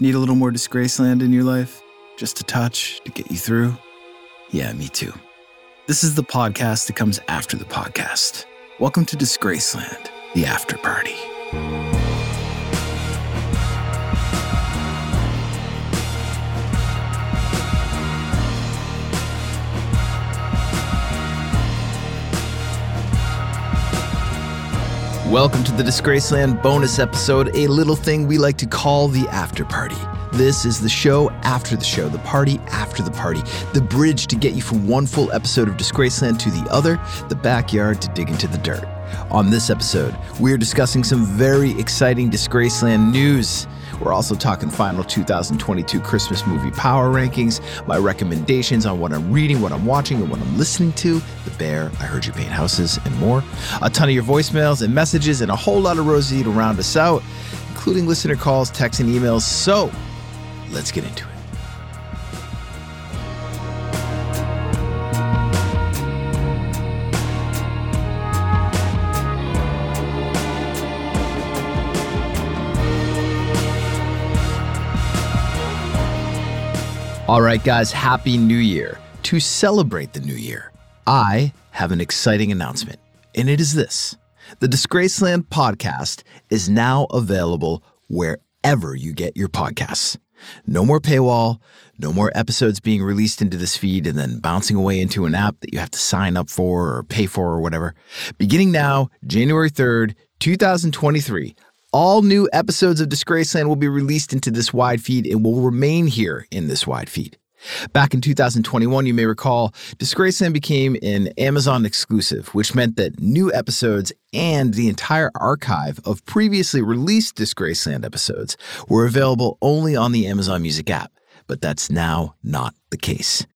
Need a little more Disgraceland in your life? Just a touch to get you through? Yeah, me too. This is the podcast that comes after the podcast. Welcome to Disgraceland, the after party. Welcome to the Disgraceland bonus episode, a little thing we like to call the after party. This is the show after the show, the party after the party, the bridge to get you from one full episode of Disgraceland to the other, the backyard to dig into the dirt. On this episode, we're discussing some very exciting Disgraceland news. We're also talking final 2022 Christmas movie power rankings, my recommendations on what I'm reading, what I'm watching, and what I'm listening to, The Bear, I Heard You Paint Houses, and more. A ton of your voicemails and messages, and a whole lot of Rosie to round us out, including listener calls, texts, and emails. So let's get into it. All right, guys, Happy New Year. To celebrate the new year, I have an exciting announcement, and it is this The Disgraceland podcast is now available wherever you get your podcasts. No more paywall, no more episodes being released into this feed and then bouncing away into an app that you have to sign up for or pay for or whatever. Beginning now, January 3rd, 2023, all new episodes of Disgraceland will be released into this wide feed and will remain here in this wide feed. Back in 2021, you may recall, Disgraceland became an Amazon exclusive, which meant that new episodes and the entire archive of previously released Disgraceland episodes were available only on the Amazon Music app. But that's now not the case.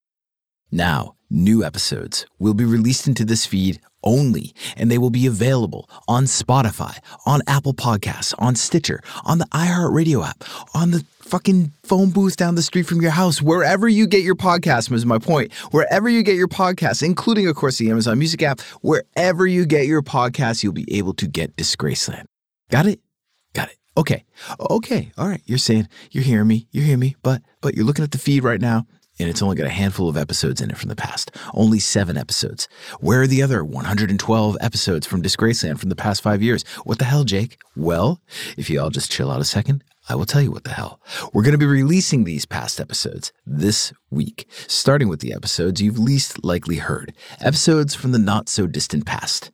Now, new episodes will be released into this feed only, and they will be available on Spotify, on Apple Podcasts, on Stitcher, on the iHeartRadio app, on the fucking phone booth down the street from your house, wherever you get your podcast, was my point. Wherever you get your podcasts, including, of course, the Amazon Music app, wherever you get your podcasts, you'll be able to get Disgraceland. Got it? Got it. Okay. Okay. All right. You're saying, you're hearing me, you're hearing me, but but you're looking at the feed right now and it's only got a handful of episodes in it from the past. Only seven episodes. Where are the other 112 episodes from Disgraceland from the past five years? What the hell, Jake? Well, if you all just chill out a second, I will tell you what the hell. We're going to be releasing these past episodes this week, starting with the episodes you've least likely heard, episodes from the not so distant past.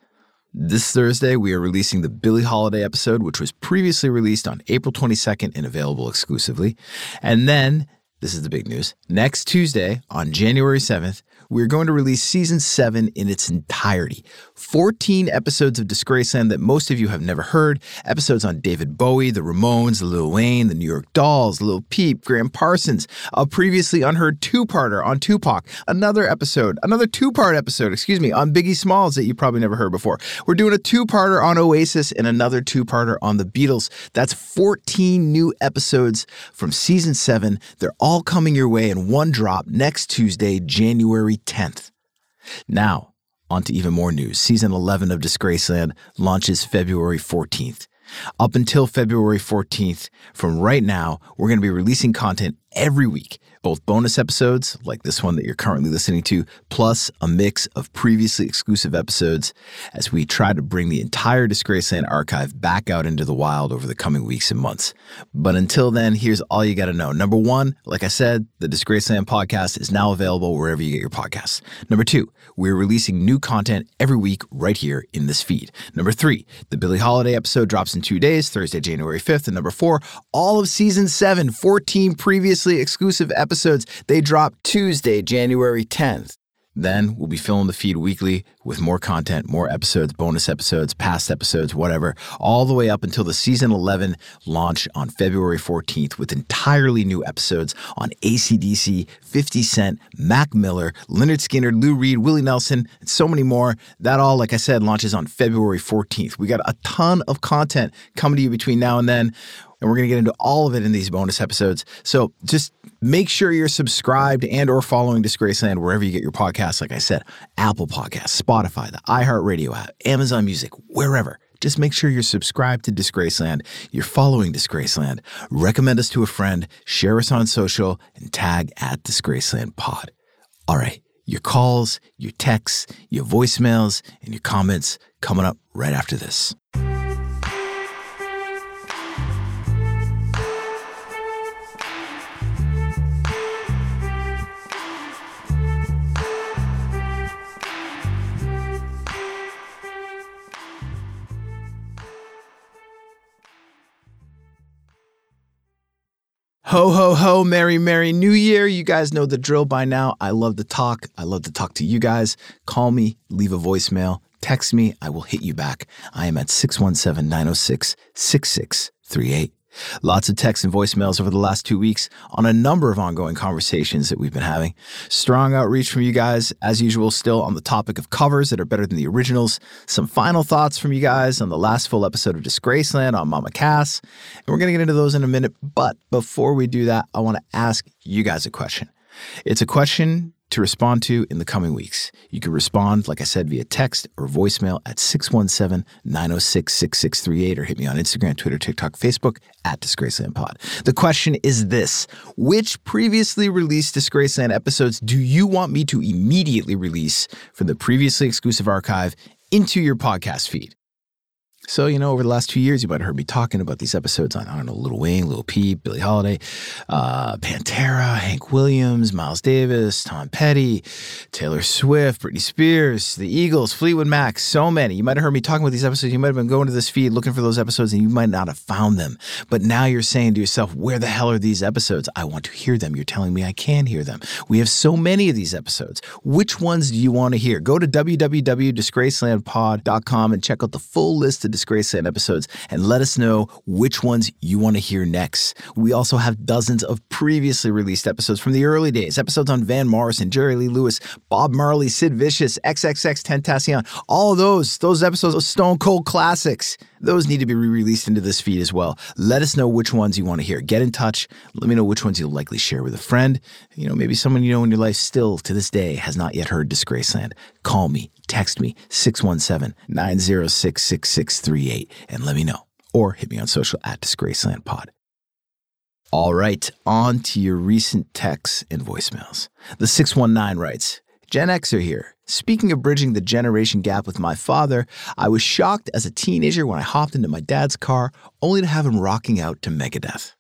This Thursday, we are releasing the Billie Holiday episode, which was previously released on April 22nd and available exclusively. And then, this is the big news, next Tuesday, on January 7th, we're going to release season seven in its entirety. 14 episodes of Disgraceland that most of you have never heard. Episodes on David Bowie, the Ramones, Lil Wayne, the New York Dolls, Lil Peep, Gram Parsons, a previously unheard two parter on Tupac, another episode, another two part episode, excuse me, on Biggie Smalls that you probably never heard before. We're doing a two parter on Oasis and another two parter on the Beatles. That's 14 new episodes from season seven. They're all coming your way in one drop next Tuesday, January 10th. Now, on to even more news. Season 11 of Disgraceland launches February 14th. Up until February 14th, from right now, we're going to be releasing content every week both bonus episodes, like this one that you're currently listening to, plus a mix of previously exclusive episodes as we try to bring the entire Disgraceland archive back out into the wild over the coming weeks and months. But until then, here's all you got to know. Number one, like I said, the Disgraceland podcast is now available wherever you get your podcasts. Number two, we're releasing new content every week right here in this feed. Number three, the Billie Holiday episode drops in two days, Thursday, January 5th. And number four, all of season seven, 14 previously exclusive episodes episodes, they drop Tuesday, January 10th. Then we'll be filling the feed weekly with more content, more episodes, bonus episodes, past episodes, whatever, all the way up until the season 11 launch on February 14th with entirely new episodes on ACDC, 50 Cent, Mac Miller, Lynyrd Skynyrd, Lou Reed, Willie Nelson, and so many more. That all, like I said, launches on February 14th. We got a ton of content coming to you between now and then and we're going to get into all of it in these bonus episodes. So just make sure you're subscribed and or following Disgraceland wherever you get your podcasts. Like I said, Apple Podcasts, Spotify, the iHeartRadio app, Amazon Music, wherever. Just make sure you're subscribed to Disgraceland, you're following Disgraceland, recommend us to a friend, share us on social, and tag at Disgraceland Pod. All right, your calls, your texts, your voicemails, and your comments coming up right after this. Ho, ho, ho, Merry, Merry New Year. You guys know the drill by now. I love to talk. I love to talk to you guys. Call me, leave a voicemail, text me. I will hit you back. I am at 617 906 6638. Lots of texts and voicemails over the last two weeks on a number of ongoing conversations that we've been having. Strong outreach from you guys, as usual, still on the topic of covers that are better than the originals. Some final thoughts from you guys on the last full episode of Disgraceland on Mama Cass. And we're going to get into those in a minute. But before we do that, I want to ask you guys a question. It's a question to respond to in the coming weeks. You can respond, like I said, via text or voicemail at 617 906 6638 or hit me on Instagram, Twitter, TikTok, Facebook at Disgraceland Pod. The question is this Which previously released Disgraceland episodes do you want me to immediately release from the previously exclusive archive into your podcast feed? So, you know, over the last two years, you might have heard me talking about these episodes on, I don't know, Little Wayne, Little Peep, Billie Holiday, uh, Pantera, Hank Williams, Miles Davis, Tom Petty, Taylor Swift, Britney Spears, the Eagles, Fleetwood Mac, so many. You might have heard me talking about these episodes. You might have been going to this feed looking for those episodes and you might not have found them. But now you're saying to yourself, where the hell are these episodes? I want to hear them. You're telling me I can hear them. We have so many of these episodes. Which ones do you want to hear? Go to www.disgracelandpod.com and check out the full list of Disgraceland episodes and let us know which ones you want to hear next. We also have dozens of previously released episodes from the early days, episodes on Van Morrison, Jerry Lee Lewis, Bob Marley, Sid Vicious, XXX Tentacion. All those, those episodes of Stone Cold classics. Those need to be re-released into this feed as well. Let us know which ones you want to hear. Get in touch. Let me know which ones you'll likely share with a friend. You know, maybe someone you know in your life still to this day has not yet heard Disgraceland. Call me, text me 617 906 6638 and let me know. Or hit me on social at Disgraceland Pod. All right, on to your recent texts and voicemails. The 619 writes Gen Xer here. Speaking of bridging the generation gap with my father, I was shocked as a teenager when I hopped into my dad's car only to have him rocking out to Megadeth.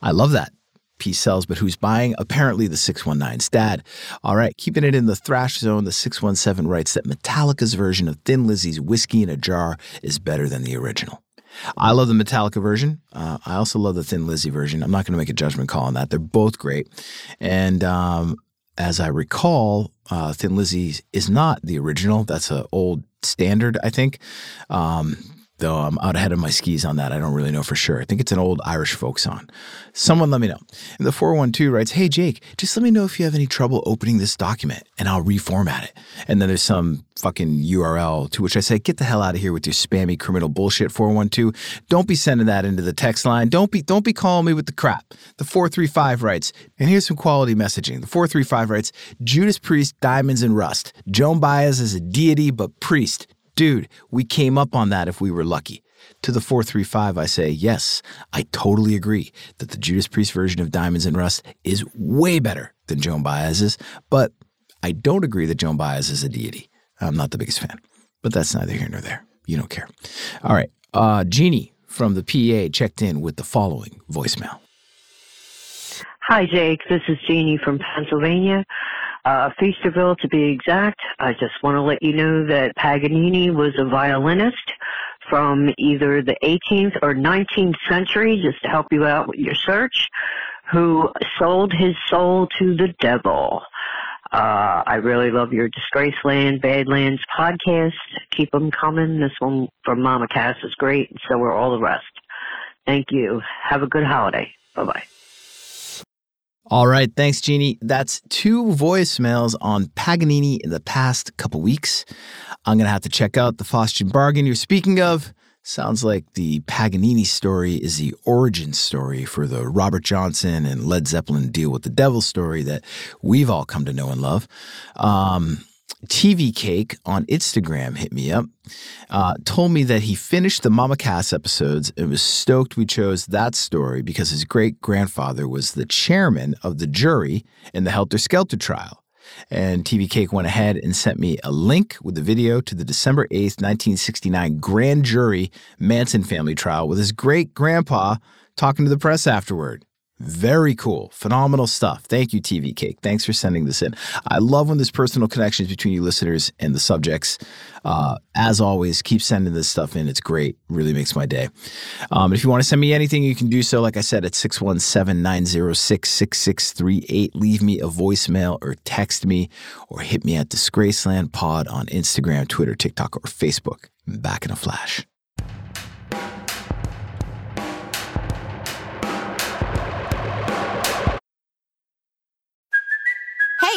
I love that. Piece sells, but who's buying? Apparently the 619 Stad. All right, keeping it in the thrash zone, the 617 writes that Metallica's version of Thin Lizzy's Whiskey in a Jar is better than the original. I love the Metallica version. Uh, I also love the Thin Lizzy version. I'm not going to make a judgment call on that. They're both great. And um, as I recall, uh, Thin Lizzy is not the original. That's an old standard, I think. Um, though I'm out ahead of my skis on that. I don't really know for sure. I think it's an old Irish folk song. Someone let me know. And the 412 writes, Hey, Jake, just let me know if you have any trouble opening this document and I'll reformat it. And then there's some fucking URL to which I say, Get the hell out of here with your spammy criminal bullshit, 412. Don't be sending that into the text line. Don't be, don't be calling me with the crap. The 435 writes, and here's some quality messaging. The 435 writes, Judas Priest, Diamonds and Rust. Joan Baez is a deity, but priest. Dude, we came up on that if we were lucky. To the 435, I say, yes, I totally agree that the Judas Priest version of Diamonds and Rust is way better than Joan Baez's, but I don't agree that Joan Baez is a deity. I'm not the biggest fan, but that's neither here nor there. You don't care. All right. Uh, Jeannie from the PA checked in with the following voicemail. Hi, Jake. This is Jeannie from Pennsylvania uh, Feasterville to be exact. I just want to let you know that Paganini was a violinist from either the 18th or 19th century, just to help you out with your search, who sold his soul to the devil. Uh, I really love your Disgrace Land, Badlands podcast. Keep them coming. This one from Mama Cass is great, and so are all the rest. Thank you. Have a good holiday. Bye bye. All right, thanks, Jeannie. That's two voicemails on Paganini in the past couple weeks. I'm going to have to check out the Faustian bargain you're speaking of. Sounds like the Paganini story is the origin story for the Robert Johnson and Led Zeppelin deal with the devil story that we've all come to know and love. Um, TV Cake on Instagram hit me up, uh, told me that he finished the Mama Cass episodes and was stoked we chose that story because his great grandfather was the chairman of the jury in the Helter Skelter trial. And TV Cake went ahead and sent me a link with the video to the December 8th, 1969 grand jury Manson family trial with his great grandpa talking to the press afterward. Very cool. Phenomenal stuff. Thank you, TV Cake. Thanks for sending this in. I love when there's personal connections between you listeners and the subjects. Uh, as always, keep sending this stuff in. It's great. Really makes my day. Um, if you want to send me anything, you can do so, like I said, at 617 906 6638. Leave me a voicemail or text me or hit me at Disgraceland Pod on Instagram, Twitter, TikTok, or Facebook. back in a flash.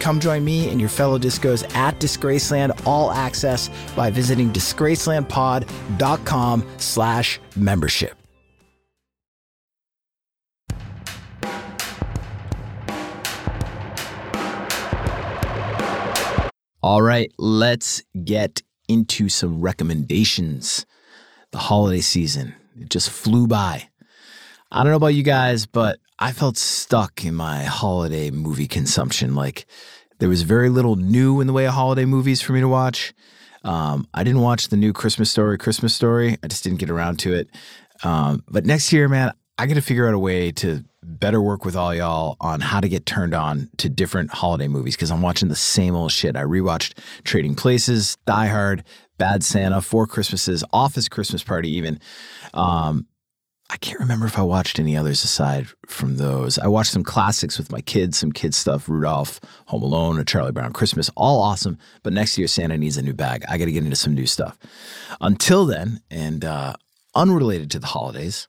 Come join me and your fellow discos at Disgraceland All Access by visiting disgracelandpod.com slash membership. All right, let's get into some recommendations. The holiday season, it just flew by. I don't know about you guys, but I felt stuck in my holiday movie consumption. Like there was very little new in the way of holiday movies for me to watch. Um, I didn't watch the new Christmas Story, Christmas Story. I just didn't get around to it. Um, but next year, man, I got to figure out a way to better work with all y'all on how to get turned on to different holiday movies because I'm watching the same old shit. I rewatched Trading Places, Die Hard, Bad Santa, Four Christmases, Office Christmas Party, even. Um, I can't remember if I watched any others aside from those. I watched some classics with my kids, some kids stuff, Rudolph, Home Alone, A Charlie Brown Christmas, all awesome. But next year, Santa needs a new bag. I got to get into some new stuff. Until then, and uh, unrelated to the holidays,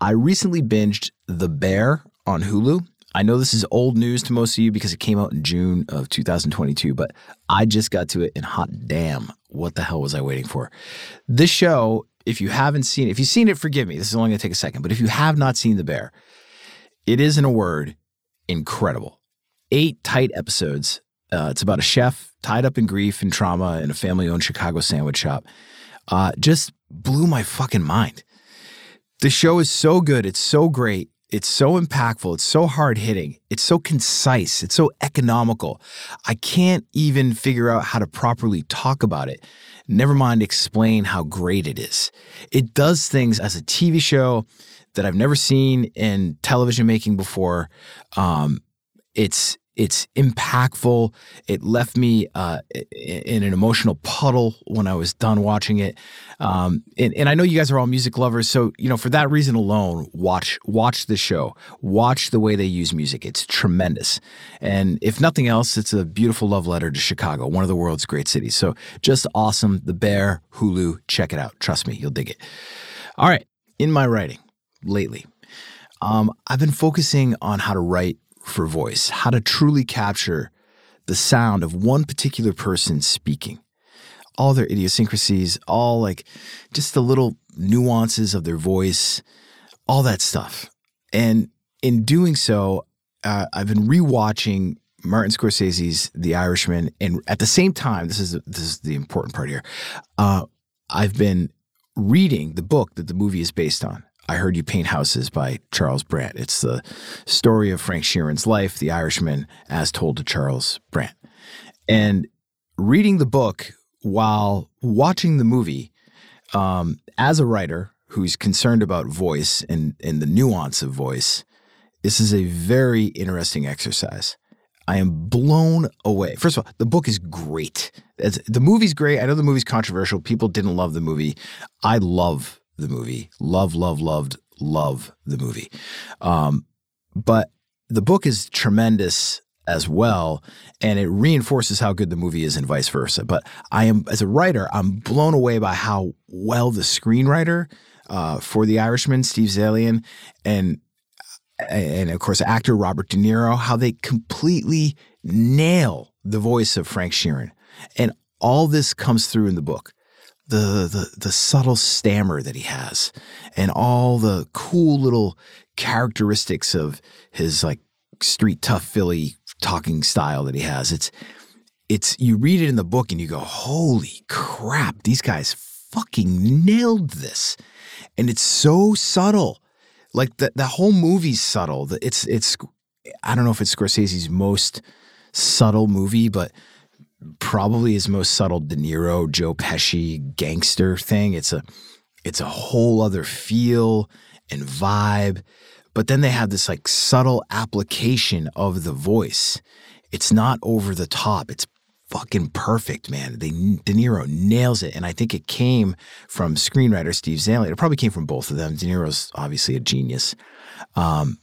I recently binged The Bear on Hulu. I know this is old news to most of you because it came out in June of 2022, but I just got to it and hot damn, what the hell was I waiting for? This show if you haven't seen it, if you've seen it, forgive me. This is only going to take a second. But if you have not seen The Bear, it is, in a word, incredible. Eight tight episodes. Uh, it's about a chef tied up in grief and trauma in a family owned Chicago sandwich shop. Uh, just blew my fucking mind. The show is so good. It's so great. It's so impactful. It's so hard hitting. It's so concise. It's so economical. I can't even figure out how to properly talk about it never mind explain how great it is. It does things as a TV show that I've never seen in television making before. Um, it's it's impactful. It left me uh, in an emotional puddle when I was done watching it. Um, and, and, I know you guys are all music lovers, so you know for that reason alone, watch watch the show. Watch the way they use music. It's tremendous. And if nothing else, it's a beautiful love letter to Chicago, one of the world's great cities. So just awesome. The Bear, Hulu, check it out. Trust me, you'll dig it. All right, in my writing lately. Um, I've been focusing on how to write for voice, how to truly capture the sound of one particular person speaking. All their idiosyncrasies, all like just the little nuances of their voice, all that stuff. And in doing so, uh, I've been rewatching Martin Scorsese's The Irishman, and at the same time, this is this is the important part here. Uh, I've been reading the book that the movie is based on. I Heard You Paint Houses by Charles Brandt. It's the story of Frank Sheeran's life, The Irishman, as told to Charles Brandt. And reading the book while watching the movie, um, as a writer who's concerned about voice and, and the nuance of voice, this is a very interesting exercise. I am blown away. First of all, the book is great. It's, the movie's great. I know the movie's controversial. People didn't love the movie. I love the movie. Love, love, loved, love the movie. Um, but the book is tremendous as well, and it reinforces how good the movie is, and vice versa. But I am, as a writer, I'm blown away by how well the screenwriter uh, for The Irishman, Steve Zaillian, and and of course actor Robert De Niro, how they completely nail the voice of Frank Sheeran, and all this comes through in the book the, the the subtle stammer that he has and all the cool little characteristics of his like street tough Philly talking style that he has. It's it's you read it in the book and you go, "Holy crap, these guys fucking nailed this." And it's so subtle. Like the the whole movie's subtle. It's it's I don't know if it's Scorsese's most subtle movie, but probably his most subtle De Niro, Joe Pesci gangster thing. It's a it's a whole other feel and vibe. But then they have this like subtle application of the voice. It's not over the top. It's fucking perfect, man. They De Niro nails it, and I think it came from screenwriter Steve Zaillian. It probably came from both of them. De Niro's obviously a genius. Um,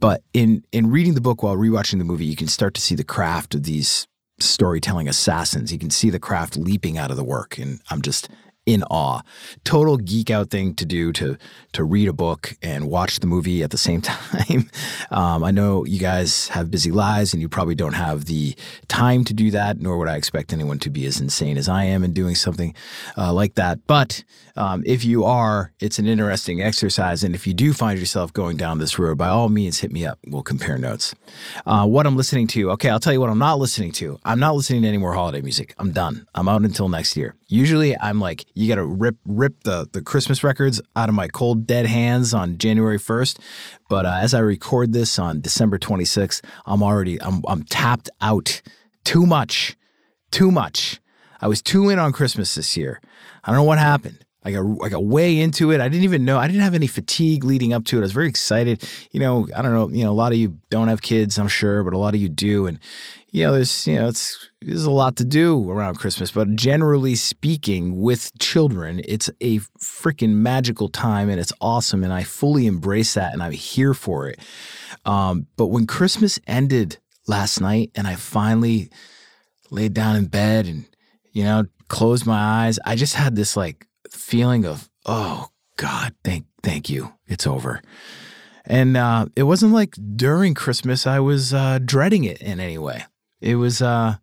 but in in reading the book while rewatching the movie, you can start to see the craft of these storytelling assassins. You can see the craft leaping out of the work, and I'm just in awe. Total geek out thing to do to to read a book and watch the movie at the same time. Um, I know you guys have busy lives and you probably don't have the time to do that, nor would I expect anyone to be as insane as I am in doing something uh, like that. But um, if you are, it's an interesting exercise. And if you do find yourself going down this road, by all means, hit me up. We'll compare notes. Uh, what I'm listening to, okay, I'll tell you what I'm not listening to. I'm not listening to any more holiday music. I'm done. I'm out until next year. Usually, I'm like, you got to rip rip the the Christmas records out of my cold dead hands on January 1st. But uh, as I record this on December 26th, I'm already I'm I'm tapped out. Too much, too much. I was too in on Christmas this year. I don't know what happened. I got I got way into it. I didn't even know. I didn't have any fatigue leading up to it. I was very excited. You know, I don't know. You know, a lot of you don't have kids, I'm sure, but a lot of you do, and you know, there's you know, it's there's a lot to do around Christmas. But generally speaking, with children, it's a freaking magical time, and it's awesome, and I fully embrace that, and I'm here for it. Um, but when Christmas ended last night, and I finally laid down in bed, and you know, closed my eyes, I just had this like feeling of, oh God, thank thank you. It's over. And uh, it wasn't like during Christmas I was uh, dreading it in any way. It was uh,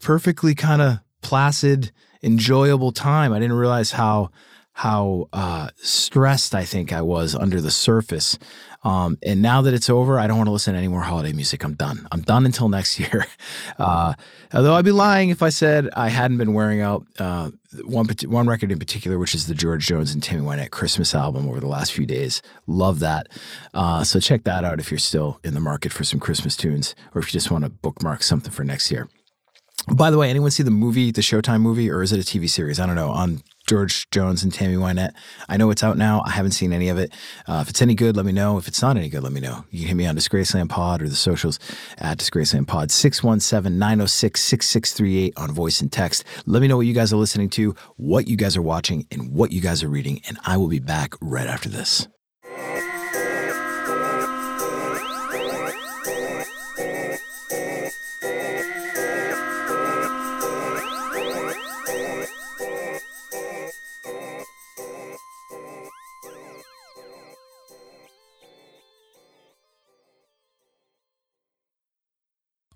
perfectly kind of placid, enjoyable time. I didn't realize how how uh, stressed I think I was under the surface. Um, and now that it's over, I don't want to listen to any more holiday music. I'm done. I'm done until next year. Uh, although I'd be lying if I said I hadn't been wearing out uh, one one record in particular, which is the George Jones and Tammy Wynette Christmas album over the last few days. Love that. Uh, so check that out if you're still in the market for some Christmas tunes, or if you just want to bookmark something for next year. By the way, anyone see the movie, the Showtime movie, or is it a TV series? I don't know. On George Jones and Tammy Wynette. I know it's out now. I haven't seen any of it. Uh, if it's any good, let me know. If it's not any good, let me know. You can hit me on Disgraceland Pod or the socials at Disgraceland Pod 617 906 6638 on voice and text. Let me know what you guys are listening to, what you guys are watching, and what you guys are reading. And I will be back right after this.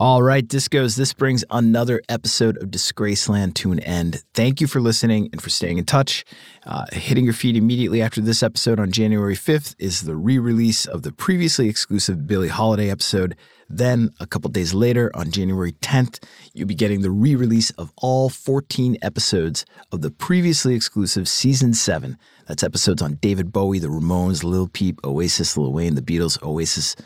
All right, Discos, this brings another episode of Disgraceland to an end. Thank you for listening and for staying in touch. Uh, hitting your feed immediately after this episode on January 5th is the re release of the previously exclusive Billie Holiday episode. Then, a couple days later, on January 10th, you'll be getting the re release of all 14 episodes of the previously exclusive Season 7. That's episodes on David Bowie, the Ramones, Lil Peep, Oasis, Lil Wayne, the Beatles, Oasis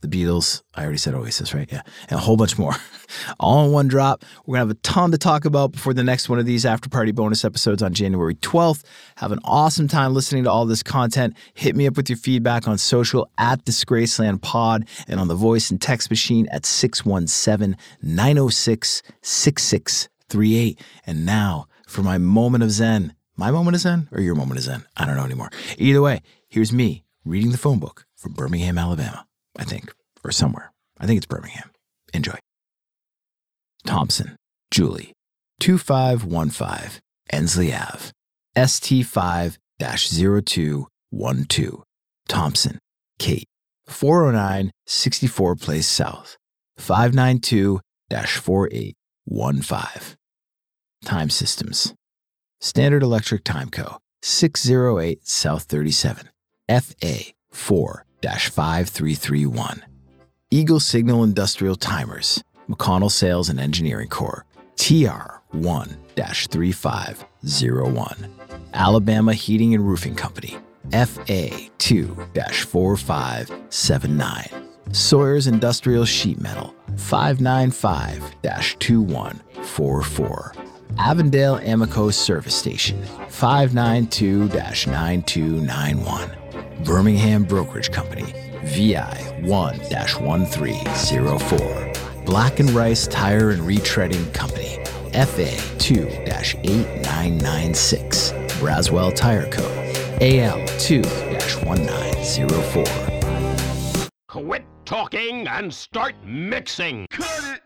the Beatles. I already said Oasis, right? Yeah. And a whole bunch more. All in one drop. We're going to have a ton to talk about before the next one of these after party bonus episodes on January 12th. Have an awesome time listening to all this content. Hit me up with your feedback on social at Disgraceland Pod and on the voice and text machine at 617 906 6638. And now for my moment of Zen. My moment of Zen or your moment of Zen? I don't know anymore. Either way, here's me reading the phone book from Birmingham, Alabama. I think, or somewhere. I think it's Birmingham. Enjoy. Thompson, Julie, 2515 Ensley Ave, ST5 0212. Thompson, Kate, 409 64 Place South, 592 4815. Time Systems, Standard Electric Time Co., 608 South 37, FA 4 5331. Eagle Signal Industrial Timers, McConnell Sales and Engineering Corps, TR 1 3501. Alabama Heating and Roofing Company, FA 2 4579. Sawyer's Industrial Sheet Metal, 595 2144. Avondale Amoco Service Station, 592 9291. Birmingham Brokerage Company, VI 1 1304. Black and Rice Tire and Retreading Company, FA 2 8996. Braswell Tire Co., AL 2 1904. Quit talking and start mixing. Cut